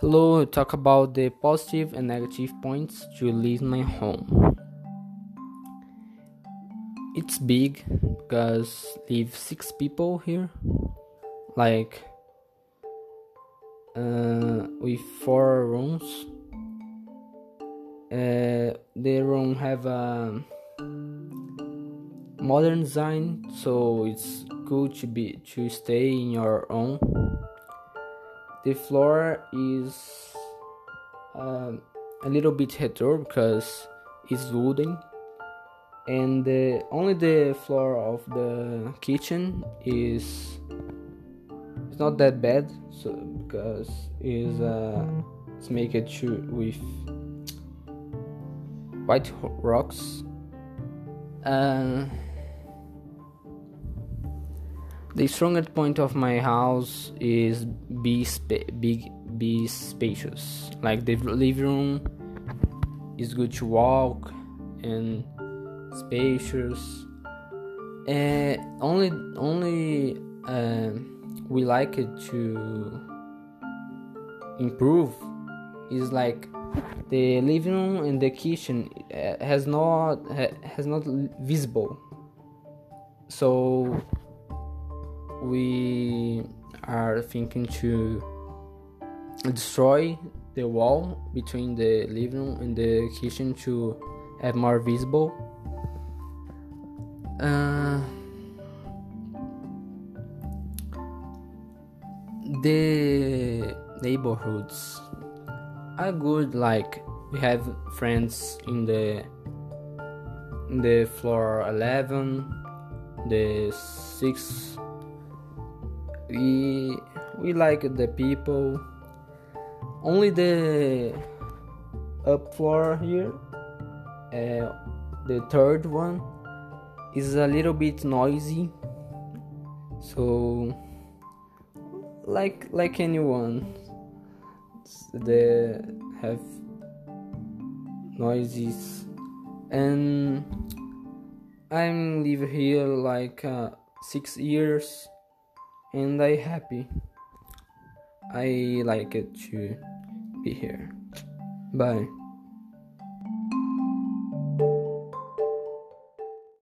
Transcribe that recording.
Hello, talk about the positive and negative points to live my home. It's big because live six people here, like uh, with four rooms. Uh, the room have a modern design, so it's good to be to stay in your own the floor is um, a little bit retro because it's wooden. And the, only the floor of the kitchen is it's not that bad so because is uh, it's made it with white rocks. Uh, the strongest point of my house is be big, be spacious. Like the living room is good to walk and spacious. And only, only uh, we like it to improve is like the living room and the kitchen uh, has not has not visible so we are thinking to destroy the wall between the living room and the kitchen to have more visible. Uh, the neighborhoods are good like we have friends in the in the floor 11 the 6 we we like the people. Only the up floor here uh, the third one is a little bit noisy. So like like anyone they have noises. And i'm live here like uh, six years and I happy. I like it to be here. Bye.